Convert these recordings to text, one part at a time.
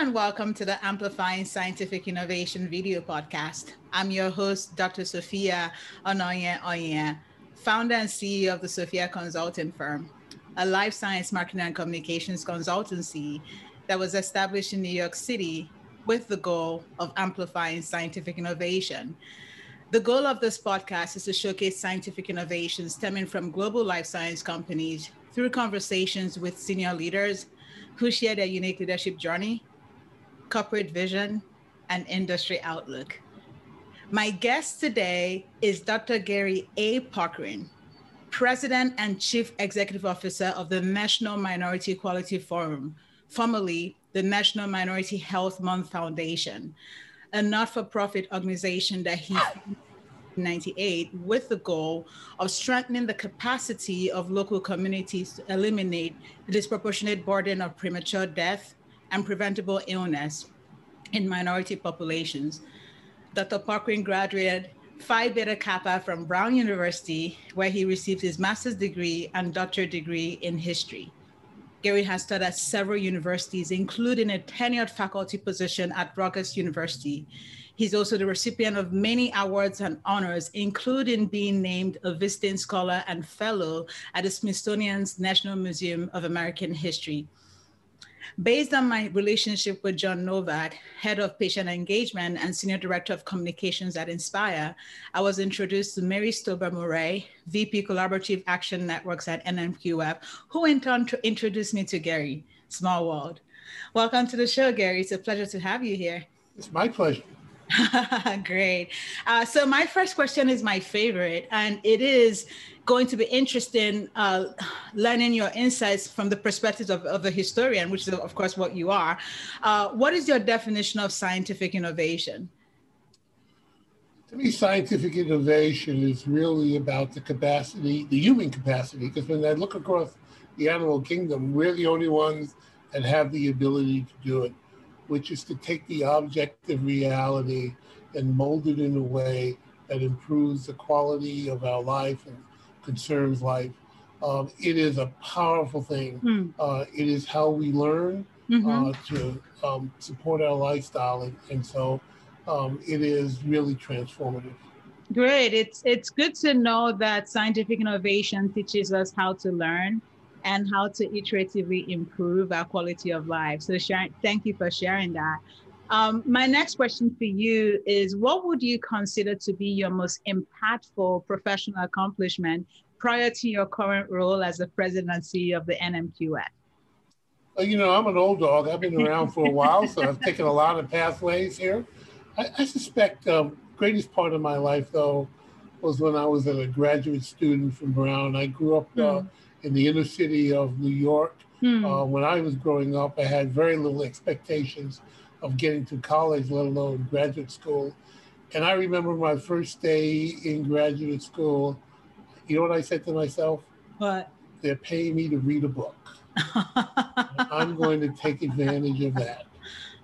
and welcome to the Amplifying Scientific Innovation video podcast. I'm your host, Dr. Sophia Ononye-Onyia, founder and CEO of the Sophia Consulting Firm, a life science marketing and communications consultancy that was established in New York City with the goal of amplifying scientific innovation. The goal of this podcast is to showcase scientific innovations stemming from global life science companies through conversations with senior leaders who share their unique leadership journey, corporate vision, and industry outlook. My guest today is Dr. Gary A. Puckrein, President and Chief Executive Officer of the National Minority Quality Forum, formerly the National Minority Health Month Foundation, a not for profit organization that he 1998 with the goal of strengthening the capacity of local communities to eliminate the disproportionate burden of premature death and preventable illness in minority populations. Dr. Puckrein graduated Phi Beta Kappa from Brown University, where he received his master's degree and doctorate degree in history. Gary has taught at several universities, including a tenured faculty position at Rutgers University. He's also the recipient of many awards and honors, including being named a visiting scholar and fellow at the Smithsonian's National Museum of American History. Based on my relationship with John Novak, head of patient engagement and senior director of communications at Inspire, I was introduced to Mary Stober Murray, VP Collaborative Action Networks at NMQF, who in turn introduced me to Gary. Small world. Welcome to the show, Gary. It's a pleasure to have you here. It's my pleasure. Great. Uh, so my first question is my favorite, and it is going to be interesting uh, learning your insights from the perspective of, of a historian, which is of course what you are. Uh, what is your definition of scientific innovation? To me, scientific innovation is really about the capacity, the human capacity, because when I look across the animal kingdom, we're the only ones that have the ability to do it which is to take the objective reality and mold it in a way that improves the quality of our life and conserves life. Um, it is a powerful thing. Mm. Uh, it is how we learn mm-hmm. uh, to um, support our lifestyle, and, and so um, it is really transformative. Great. It's it's good to know that scientific innovation teaches us how to learn and how to iteratively improve our quality of life. So, Sharon, thank you for sharing that. Um, my next question for you is What would you consider to be your most impactful professional accomplishment prior to your current role as the CEO of the NMQF? Well, you know, I'm an old dog. I've been around for a while, so I've taken a lot of pathways here. I, I suspect the um, greatest part of my life, though, was when I was a graduate student from Brown. I grew up uh, mm in the inner city of New York. Hmm. Uh, when I was growing up, I had very little expectations of getting to college, let alone graduate school. And I remember my first day in graduate school. You know what I said to myself? What? They're paying me to read a book. I'm going to take advantage of that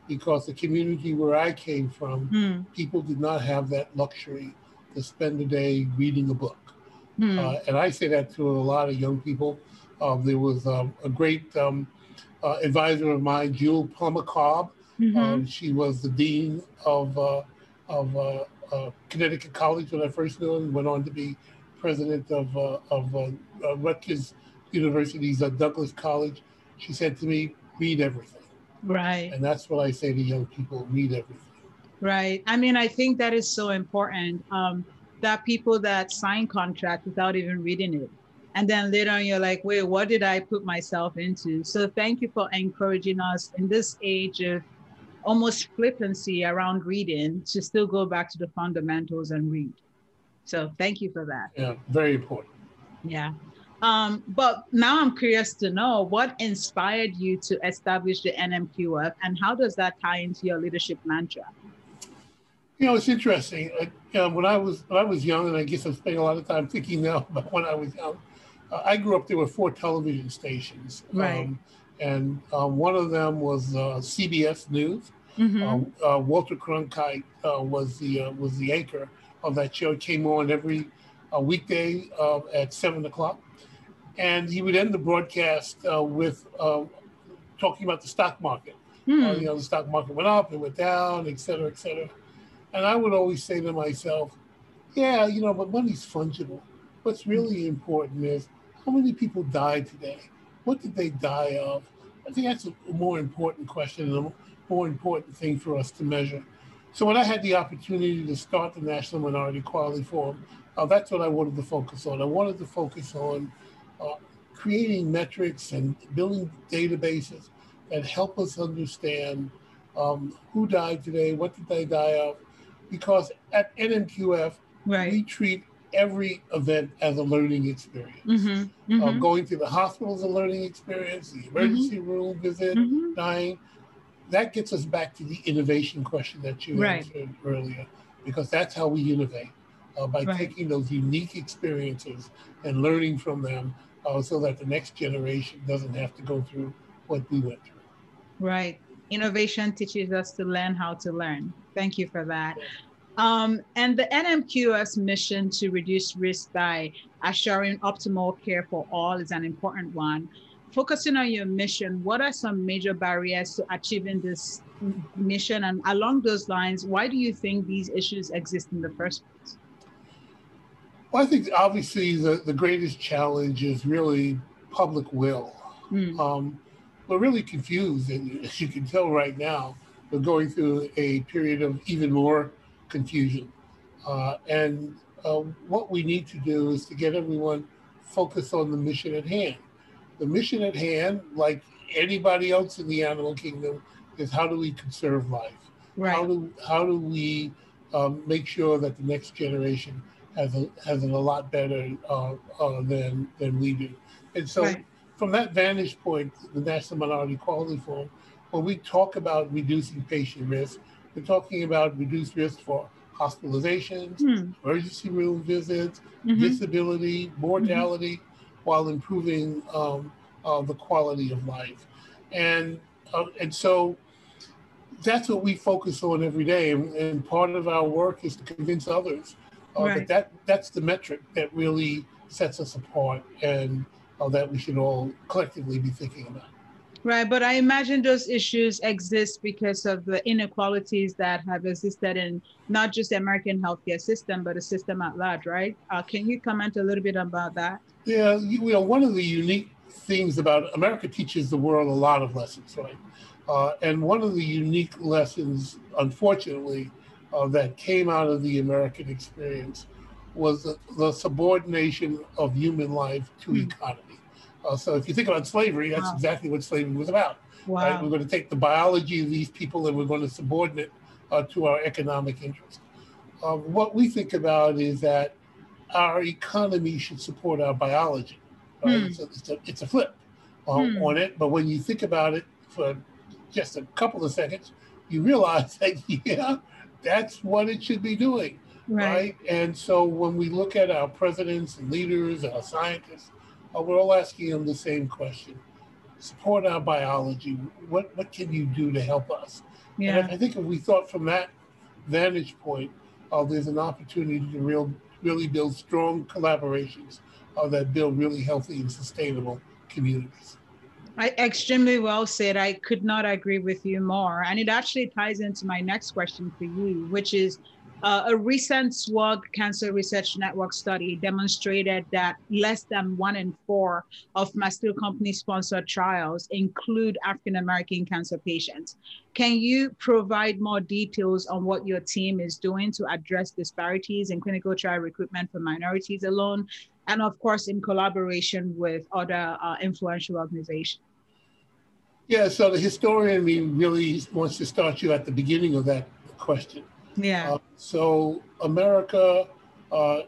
because the community where I came from, hmm. people did not have that luxury to spend a day reading a book. Hmm. Uh, and I say that to a lot of young people. Uh, there was um, a great um, uh, advisor of mine, Jewel Plummer Cobb. Mm-hmm. Um, she was the dean of uh, of uh, uh, Connecticut College when I first knew her, and went on to be president of of Rutgers University's Douglass College. She said to me, "Read everything." Right. And that's what I say to young people: read everything. Right. I mean, I think that is so important. Um, that people that sign contract without even reading it. And then later on, you're like, wait, what did I put myself into? So thank you for encouraging us in this age of almost flippancy around reading to still go back to the fundamentals and read. So thank you for that. Yeah, very important. Yeah. Um, but now I'm curious to know what inspired you to establish the NMQF and how does that tie into your leadership mantra? You know, it's interesting. Uh, when I was when I was young, and I guess I'm spending a lot of time thinking now about when I was young. Uh, I grew up. There were four television stations, right? Um, and um, one of them was uh, CBS News. Mm-hmm. Uh, uh, Walter Cronkite uh, was the was the anchor of that show. It came on every weekday at seven o'clock, and he would end the broadcast with talking about the stock market. Uh, you know, the stock market went up, it went down, et cetera, et cetera. And I would always say to myself, yeah, you know, but money's fungible. What's really important is how many people died today? What did they die of? I think that's a more important question more important thing for us to measure. So when I had the opportunity to start the National Minority Quality Forum, uh, that's what I wanted to focus on. I wanted to focus on uh, creating metrics and building databases that help us understand um, who died today, what did they die of, because at NMQF, right. we treat every event as a learning experience. Mm-hmm. Mm-hmm. Uh, going to the hospital is a learning experience, the emergency mm-hmm. room visit, mm-hmm. dying. That gets us back to the innovation question that you right. answered earlier, because that's how we innovate uh, by right. taking those unique experiences and learning from them uh, so that the next generation doesn't have to go through what we went through. Right. Innovation teaches us to learn how to learn. Thank you for that. Um, and the NMQF's mission to reduce risk by assuring optimal care for all is an important one. Focusing on your mission, what are some major barriers to achieving this mission? And along those lines, why do you think these issues exist in the first place? Well, I think obviously the, the greatest challenge is really public will. Mm. Um, we're really confused, and as you can tell right now, we're going through a period of even more confusion. Uh, and uh, what we need to do is to get everyone focused on the mission at hand. The mission at hand, like anybody else in the animal kingdom, is how do we conserve life? Right. How do how do we um, make sure that the next generation has a has it a lot better uh, uh, than than we do? And so, right. from that vantage point, the National Minority Quality Forum, when we talk about reducing patient risk, we're talking about reduced risk for hospitalizations, mm. emergency room visits, mm-hmm. disability, mortality, mm-hmm. While improving um, uh, the quality of life. And uh, and so that's what we focus on every day. And, part of our work is to convince others uh, right. that, that that's the metric that really sets us apart and uh, that we should all collectively be thinking about. Right, but I imagine those issues exist because of the inequalities that have existed in not just the American healthcare system, but the system at large, right? Uh, can you comment a little bit about that? Yeah, you know, one of the unique things about America teaches the world a lot of lessons, right? Uh, and one of the unique lessons, unfortunately, uh, that came out of the American experience was the, the subordination of human life to mm. economy. Uh, so if you think about slavery, that's wow. exactly what slavery was about. Wow. Right? We're going to take the biology of these people and we're going to subordinate uh, to our economic interest. Uh, what we think about is that our economy should support our biology. Right? Hmm. It's, a, it's, a, it's, a, flip uh, hmm. on it, but when you think about it for just a couple of seconds, you realize that, yeah, that's what it should be doing. Right. right. And so when we look at our presidents and leaders, our scientists, uh, we're all asking them the same question. Support our biology. What what can you do to help us? Yeah. And I think if we thought from that vantage point, uh, there's an opportunity to real really build strong collaborations uh, that build really healthy and sustainable communities. I, extremely well said. I could not agree with you more. And it actually ties into my next question for you, which is uh, a recent SWOG Cancer Research Network study demonstrated that less than one in four of Masteel company sponsored trials include African American cancer patients. Can you provide more details on what your team is doing to address disparities in clinical trial recruitment for minorities alone? And of course, in collaboration with other uh, influential organizations. Yeah, so the historian me really wants to start you at the beginning of that question. Yeah. Uh, so America, uh,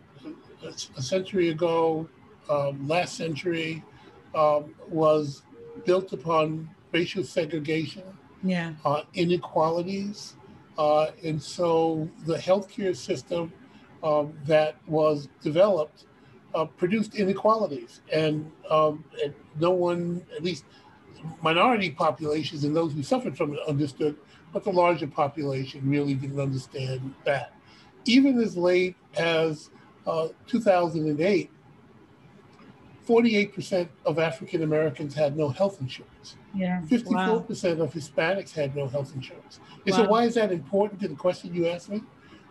a century ago, um, last century, um, was built upon racial segregation, yeah, uh, inequalities, uh, and so the healthcare system um, that was developed uh, produced inequalities, and, um, and no one, at least minority populations and those who suffered from it, understood but the larger population really didn't understand that. Even as late as uh, 2008, 48% of African Americans had no health insurance. Yeah. 54% wow. of Hispanics had no health insurance. And wow. so, why is that important to the question you asked me?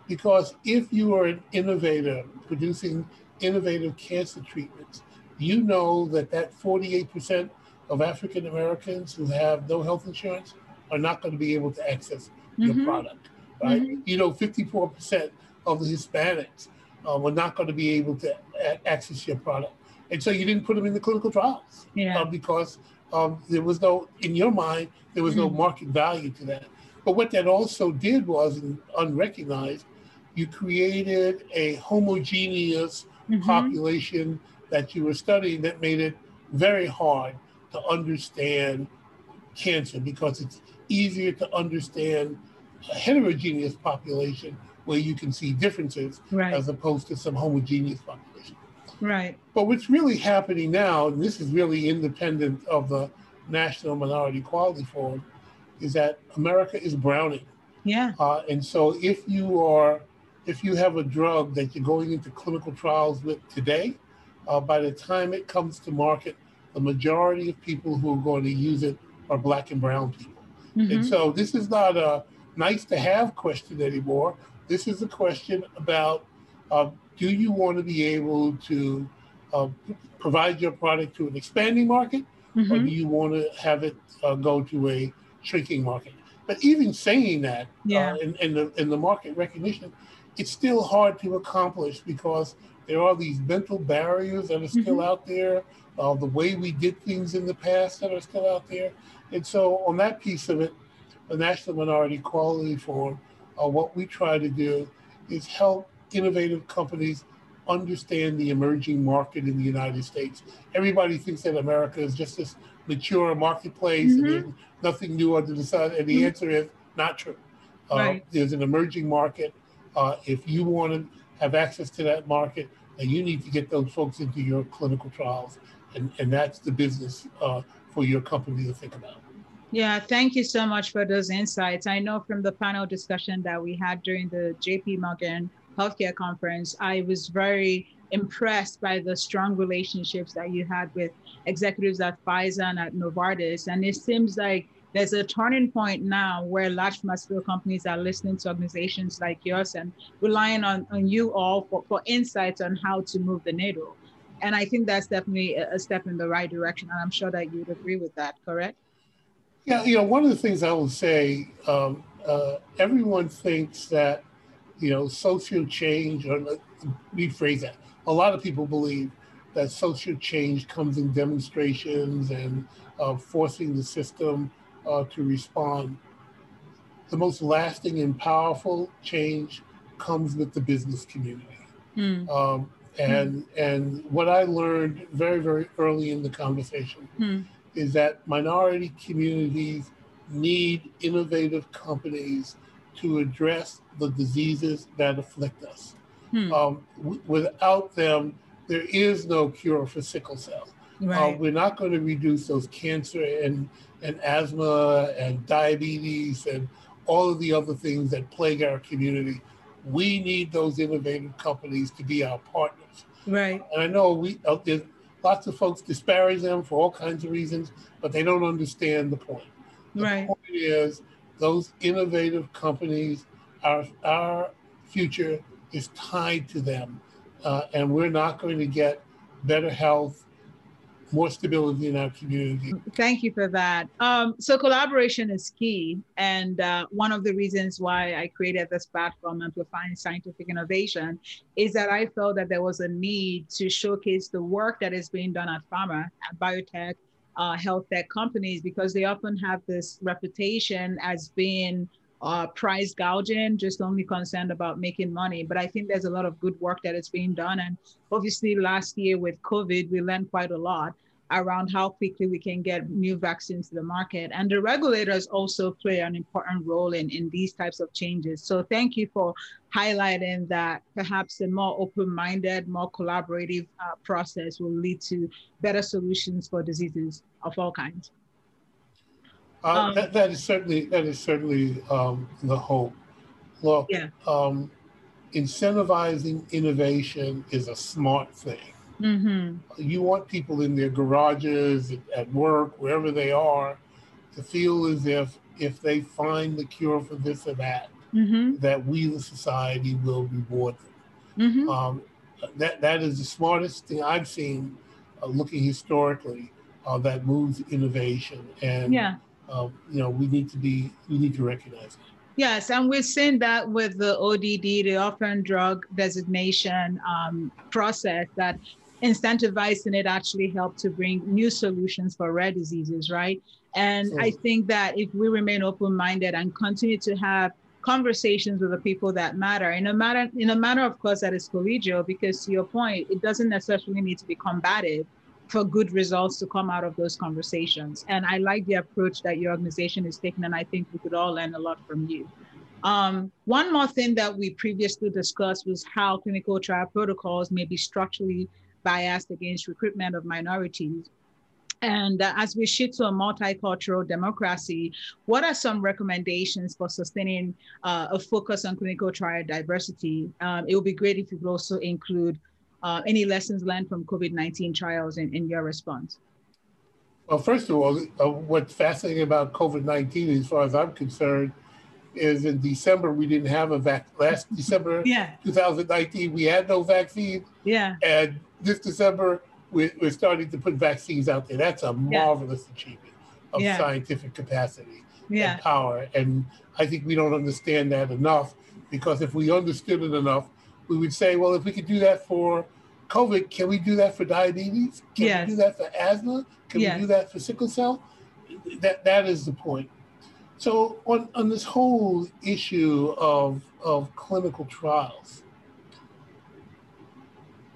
Because if you are an innovator producing innovative cancer treatments, you know that that 48% of African Americans who have no health insurance are not going to be able to access mm-hmm. your product, right? Mm-hmm. You know, 54% of the Hispanics uh, were not going to be able to a- access your product. And so you didn't put them in the clinical trials yeah. uh, because um, there was no, in your mind, there was no mm-hmm. market value to that. But what that also did was, unrecognized, you created a homogeneous mm-hmm. population that you were studying that made it very hard to understand cancer because it's easier to understand a heterogeneous population where you can see differences right. as opposed to some homogeneous population. Right. But what's really happening now, and this is really independent of the National Minority Quality Forum, is that America is browning. Yeah. Uh, and so if you are, if you have a drug that you're going into clinical trials with today, uh, by the time it comes to market, the majority of people who are going to use it are black and brown people. Mm-hmm. And so this is not a nice to have question anymore. This is a question about uh, do you want to be able to uh, provide your product to an expanding market mm-hmm. or do you want to have it uh, go to a shrinking market? But even saying that yeah. Uh, in, in, the, in the market recognition, it's still hard to accomplish because there are these mental barriers that are still mm-hmm. out there, uh, the way we did things in the past that are still out there. And so, on that piece of it, the National Minority Quality Forum, uh, what we try to do is help innovative companies understand the emerging market in the United States. Everybody thinks that America is just this mature marketplace mm-hmm. and nothing new under the sun. And the mm-hmm. answer is not true. Uh, right. There's an emerging market. Uh, if you want to have access to that market, then you need to get those folks into your clinical trials. And, and that's the business uh, for your company to think about. Yeah, thank you so much for those insights. I know from the panel discussion that we had during the JP Morgan Healthcare Conference, I was very impressed by the strong relationships that you had with executives at Pfizer and at Novartis. And it seems like there's a turning point now where large pharmaceutical companies are listening to organizations like yours and relying on, on you all for, for insights on how to move the needle. And I think that's definitely a step in the right direction. And I'm sure that you would agree with that, correct? Yeah, you know, one of the things I will say, um, uh, everyone thinks that, you know, social change, or let me rephrase that. A lot of people believe that social change comes in demonstrations and uh, forcing the system uh, to respond. The most lasting and powerful change comes with the business community. Mm. Um, and mm. and what I learned very very early in the conversation mm is that minority communities need innovative companies to address the diseases that afflict us. Hmm. Um, w- without them, there is no cure for sickle cell. Uh, right. Uh, we're not going to reduce those cancer and, and asthma and diabetes and all of the other things that plague our community. We need those innovative companies to be our partners. Right. And I know we uh, there's lots of folks disparage them for all kinds of reasons, but they don't understand the point. Right. The right. point is those innovative companies, our our future is tied to them, uh, and we're not going to get better health more stability in our community. Thank you for that. Um, so collaboration is key. And uh, one of the reasons why I created this platform, Amplifying Scientific Innovation, is that I felt that there was a need to showcase the work that is being done at pharma, at biotech, uh, health tech companies, because they often have this reputation as being uh, price gouging, just only concerned about making money. But I think there's a lot of good work that is being done. And obviously, last year with COVID, we learned quite a lot around how quickly we can get new vaccines to the market. And the regulators also play an important role in, in these types of changes. So thank you for highlighting that perhaps a more open-minded, more collaborative uh, process will lead to better solutions for diseases of all kinds. Uh, um, that, that is certainly that is certainly um, the hope. Look, yeah. um, incentivizing innovation is a smart thing. Mm-hmm. You want people in their garages, at work, wherever they are, to feel as if if they find the cure for this or that, mm-hmm. that we, the society, will reward them. Mm-hmm. Um, that that is the smartest thing I've seen, uh, looking historically, uh, that moves innovation, and yeah. Uh, you know we need to be we need to recognize it. Yes, and we're seeing that with the ODD, the orphan drug designation um, process, that incentivizing it actually helped to bring new solutions for rare diseases, right? And I think that if we remain open-minded and continue to have conversations with the people that matter in a matter in a manner of course that is collegial because to your point it doesn't necessarily need to be combative for good results to come out of those conversations. And I like the approach that your organization is taking, and I think we could all learn a lot from you. Um, one more thing that we previously discussed was how clinical trial protocols may be structurally biased against recruitment of minorities. And uh, as we shift to a multicultural democracy, what are some recommendations for sustaining uh, a focus on clinical trial diversity? Um, it would be great if you could also include uh, any lessons learned from COVID-19 trials in, in your response? Well, first of all, uh, what's fascinating about COVID-19, as far as I'm concerned, is in December we didn't have a vac. Last December, yeah. 2019, we had no vaccine. Yeah. And this December, we're, we're starting to put vaccines out there. That's a marvelous yeah. achievement of yeah. scientific capacity yeah. and power. And I think we don't understand that enough because if we understood it enough, we would say, well, if we could do that for COVID, can we do that for diabetes? Can yes. we do that for asthma? Can yes. we do that for sickle cell? That that is the point. So on, on this whole issue of, of clinical trials,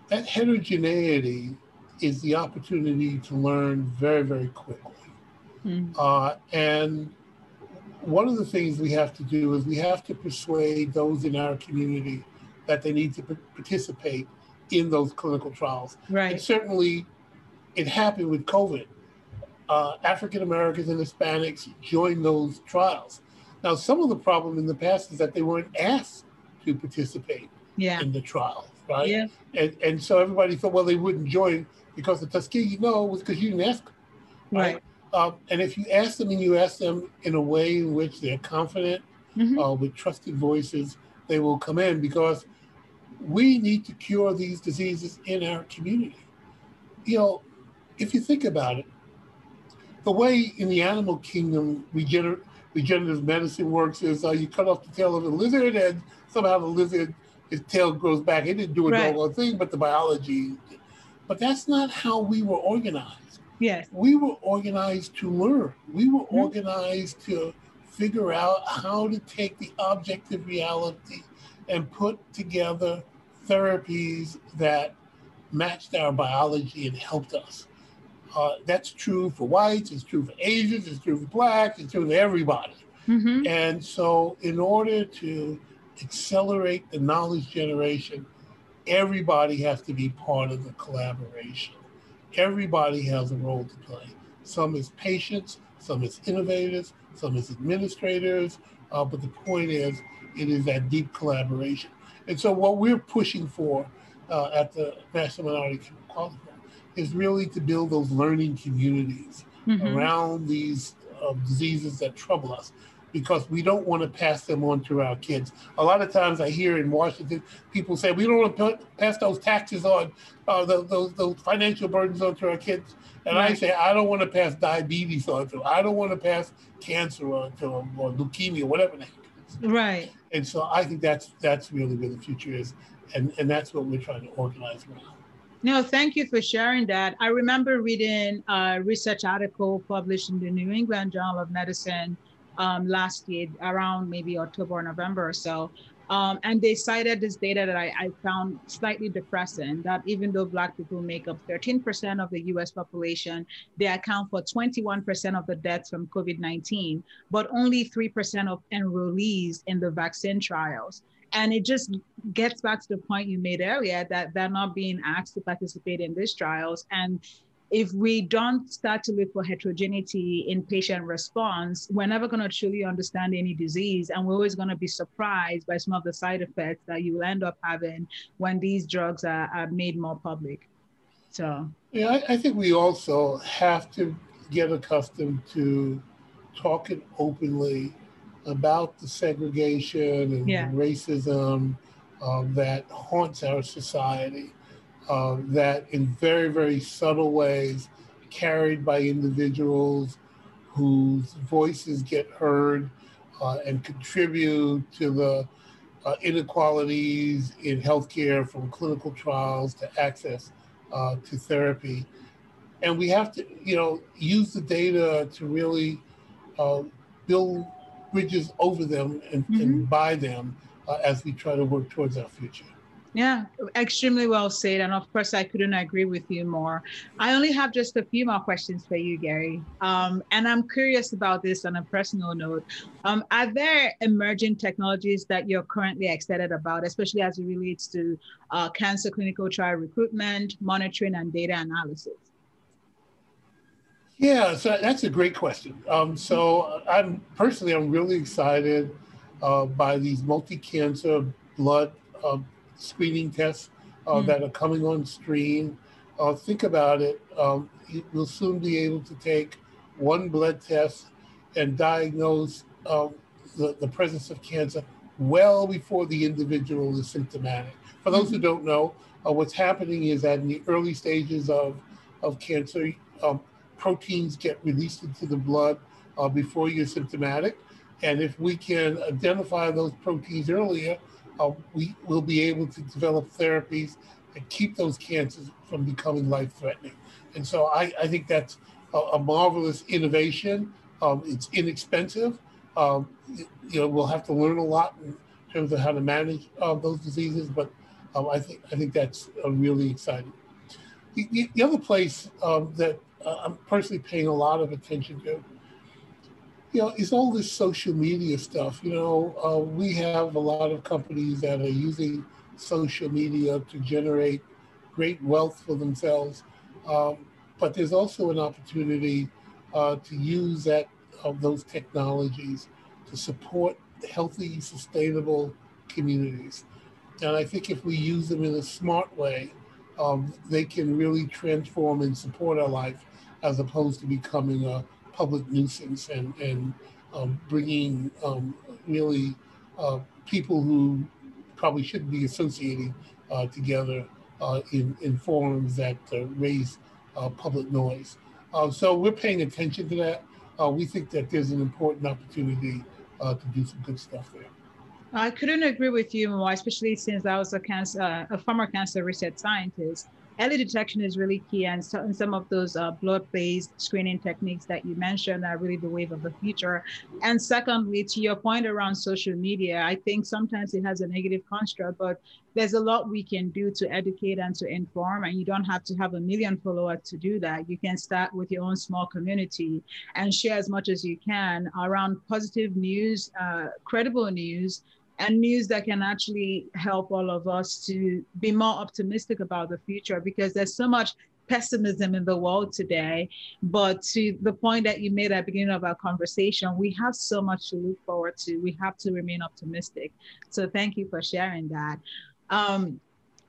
that heterogeneity is the opportunity to learn very, very quickly. Mm. Uh, and one of the things we have to do is we have to persuade those in our community that they need to participate in those clinical trials. Right. And certainly, it happened with COVID. Uh, African Americans and Hispanics joined those trials. Now, some of the problem in the past is that they weren't asked to participate yeah. in the trials, right? Yeah. And, and so everybody thought, well, they wouldn't join because the Tuskegee. No, was because you didn't ask them, right? right. Um, and if you ask them and you ask them in a way in which they're confident, mm-hmm. uh, with trusted voices, they will come in because we need to cure these diseases in our community. You know, if you think about it, the way in the animal kingdom regener- regenerative medicine works is uh, you cut off the tail of a lizard and somehow the lizard, his tail grows back. It didn't do a right. doggone thing, but the biology. But that's not how we were organized. Yes. We were organized to learn. We were mm-hmm. organized to figure out how to take the objective reality and put together therapies that matched our biology and helped us. Uh, that's true for whites, it's true for Asians, it's true for blacks, it's true for everybody. Mm-hmm. And so, in order to accelerate the knowledge generation, everybody has to be part of the collaboration. Everybody has a role to play. Some as patients, some as innovators, some as administrators. Uh, but the point is, it is that deep collaboration. And so what we're pushing for uh, at the National Minority Program is really to build those learning communities mm-hmm. around these uh, diseases that trouble us because we don't want to pass them on to our kids. A lot of times I hear in Washington, people say, we don't want to pass those taxes on, uh, those, those, those, financial burdens on to our kids. And right. I say, I don't want to pass diabetes on to them. I don't want to pass cancer on to them or leukemia, whatever the heck it is. Right. And so I think that's that's really where the future is, and and that's what we're trying to organize around. No, thank you for sharing that. I remember reading a research article published in the New England Journal of Medicine um, last year, around maybe October or November or so, um, and they cited this data that I, I, found slightly depressing that even though Black people make up 13% of the US population, they account for 21% of the deaths from COVID 19, but only 3% of enrollees in the vaccine trials. And it just gets back to the point you made earlier that they're not being asked to participate in these trials. And if we don't start to look for heterogeneity in patient response, we're never going to truly understand any disease. And we're always going to be surprised by some of the side effects that you will end up having when these drugs are, are made more public. So yeah, I, I think we also have to get accustomed to talking openly about the segregation and yeah. racism uh, that haunts our society, uh, that in very, very subtle ways, carried by individuals whose voices get heard uh, and contribute to the uh, inequalities in healthcare from clinical trials to access uh, to therapy. And we have to, you know, use the data to really uh, build bridges over them and, mm-hmm. and by them uh, as we try to work towards our future. Yeah, extremely well said. And of course, I couldn't agree with you more. I only have just a few more questions for you, Gary. Um, and I'm curious about this on a personal note. Um, are there emerging technologies that you're currently excited about, especially as it relates to uh, cancer clinical trial recruitment, monitoring, and data analysis? Yeah, so that's a great question. Um, so I'm personally, I'm really excited uh, by these multi-cancer blood uh, screening tests uh, mm. that are coming on stream. Uh, think about it. Um, we'll soon be able to take one blood test and diagnose um, the, the presence of cancer well before the individual is symptomatic. For those mm-hmm. who don't know, uh, what's happening is that in the early stages of, of cancer, um, proteins get released into the blood uh, before you're symptomatic. And if we can identify those proteins earlier, uh, we will be able to develop therapies and keep those cancers from becoming life threatening. And so I, I think that's a, a, marvelous innovation. Um, it's inexpensive. Um, you know, we'll have to learn a lot in terms of how to manage uh, those diseases, but um, I think I think that's uh, really exciting. The, the other place um, that uh, I'm personally paying a lot of attention to. You know, it's all this social media stuff. You know, uh, we have a lot of companies that are using social media to generate great wealth for themselves. Um, but there's also an opportunity uh, to use that of those technologies to support healthy, sustainable communities. And I think if we use them in a smart way, um, they can really transform and support our life as opposed to becoming a public nuisance and, and um, bringing um, really uh, people who probably shouldn't be associating uh, together uh, in, in forums that uh, raise uh, public noise. So we're paying attention to that. we think that there's an important opportunity to do some good stuff there. I couldn't agree with you more, especially since I was a cancer, a former cancer research scientist early detection is really key. And, so, and some of those uh, blood-based screening techniques that you mentioned are really the wave of the future. And secondly, to your point around social media, I think sometimes it has a negative construct, but there's a lot we can do to educate and to inform. And you don't have to have a million followers to do that. You can start with your own small community and share as much as you can around positive news, uh, credible news, and news that can actually help all of us to be more optimistic about the future because there's so much pessimism in the world today. But to the point that you made at the beginning of our conversation, we have so much to look forward to. We have to remain optimistic. So thank you for sharing that. Um,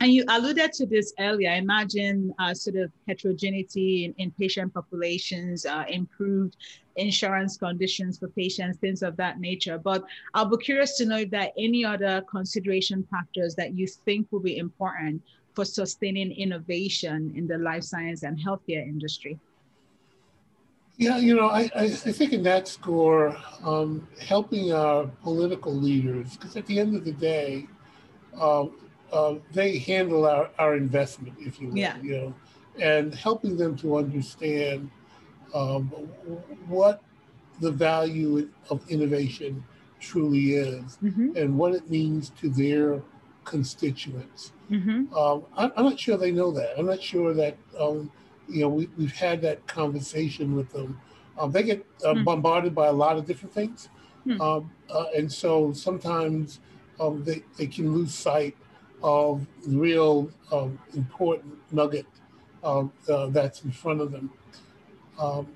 and you alluded to this earlier. I imagine uh, sort of heterogeneity in, in patient populations, uh, improved insurance conditions for patients, things of that nature. But I'll be curious to know if there are any other consideration factors that you think will be important for sustaining innovation in the life science and healthcare industry. Yeah, you know, I, I, think in that score, um, helping our political leaders, because at the end of the day, um, uh, they handle our, our investment, if you will, yeah. you know, and helping them to understand um, what the value of innovation truly is mm-hmm. and what it means to their constituents. Mm-hmm. Um, I, am not sure they know that. I'm not sure that, um, you know, we, have had that conversation with them. Um, they get uh, mm-hmm. bombarded by a lot of different things. Um, uh, and so sometimes um, they, they can lose sight of real um, important nugget uh, uh, that's in front of them. Um,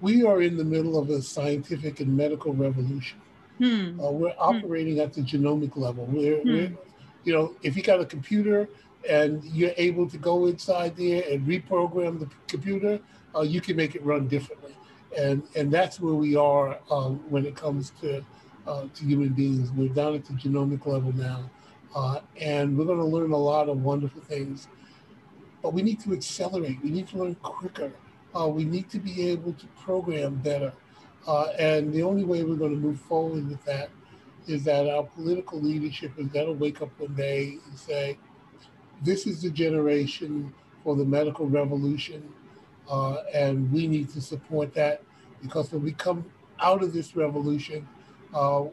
we are in the middle of a scientific and medical revolution. Hmm. Uh, we're hmm. operating hmm. at the genomic level. We're, hmm. we're, you know, if you got a computer and you're able to go inside there and reprogram the computer, uh, you can make it run differently. And, and that's where we are um, when it comes to, uh, to human beings. We're down at the genomic level now, uh, and we're going to learn a lot of wonderful things. But we need to accelerate. We need to learn quicker. Uh, we need to be able to program better. Uh, and the only way we're going to move forward with that is that our political leadership is going to wake up one day and say, this is the generation for the medical revolution, uh, and we need to support that because when we come out of this revolution, uh,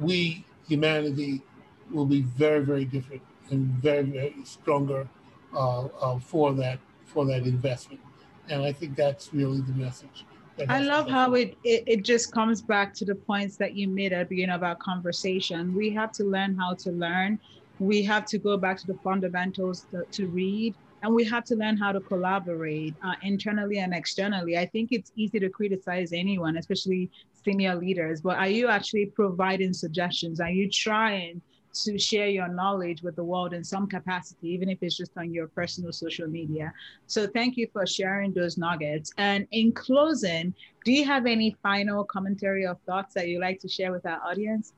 we, humanity, will be very, very different and very, very stronger uh, uh for that for that investment. And I think that's really the message. I love how it, it, it just comes back to the points that you made at the beginning of our conversation. We have to learn how to learn. We have to go back to the fundamentals to, to read, and we have to learn how to collaborate uh, internally and externally. I think it's easy to criticize anyone, especially senior leaders, but are you actually providing suggestions? Are you trying to share your knowledge with the world in some capacity, even if it's just on your personal social media. So thank you for sharing those nuggets. And in closing, do you have any final commentary or thoughts that you'd like to share with our audience?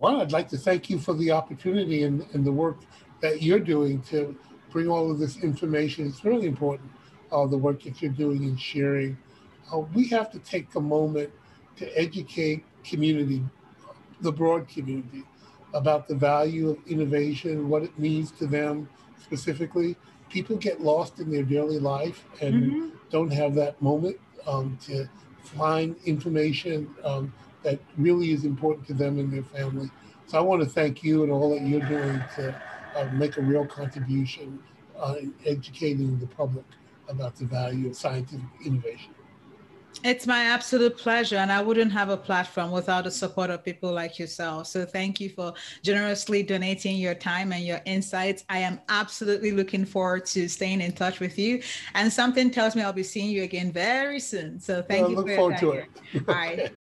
Well, I'd like to thank you for the opportunity and, and the work that you're doing to bring all of this information. It's really important, uh, the work that you're doing and sharing. Uh, we have to take a moment to educate community, the broad community, about the value of innovation, what it means to them specifically. People get lost in their daily life and mm-hmm. don't have that moment um, to find information um, that really is important to them and their family. So I want to thank you and all that you're doing to uh, make a real contribution uh, in educating the public about the value of scientific innovation. It's my absolute pleasure. And I wouldn't have a platform without the support of people like yourself. So thank you for generously donating your time and your insights. I am absolutely looking forward to staying in touch with you. And something tells me I'll be seeing you again very soon. So thank well, you. Look forward to it. All right.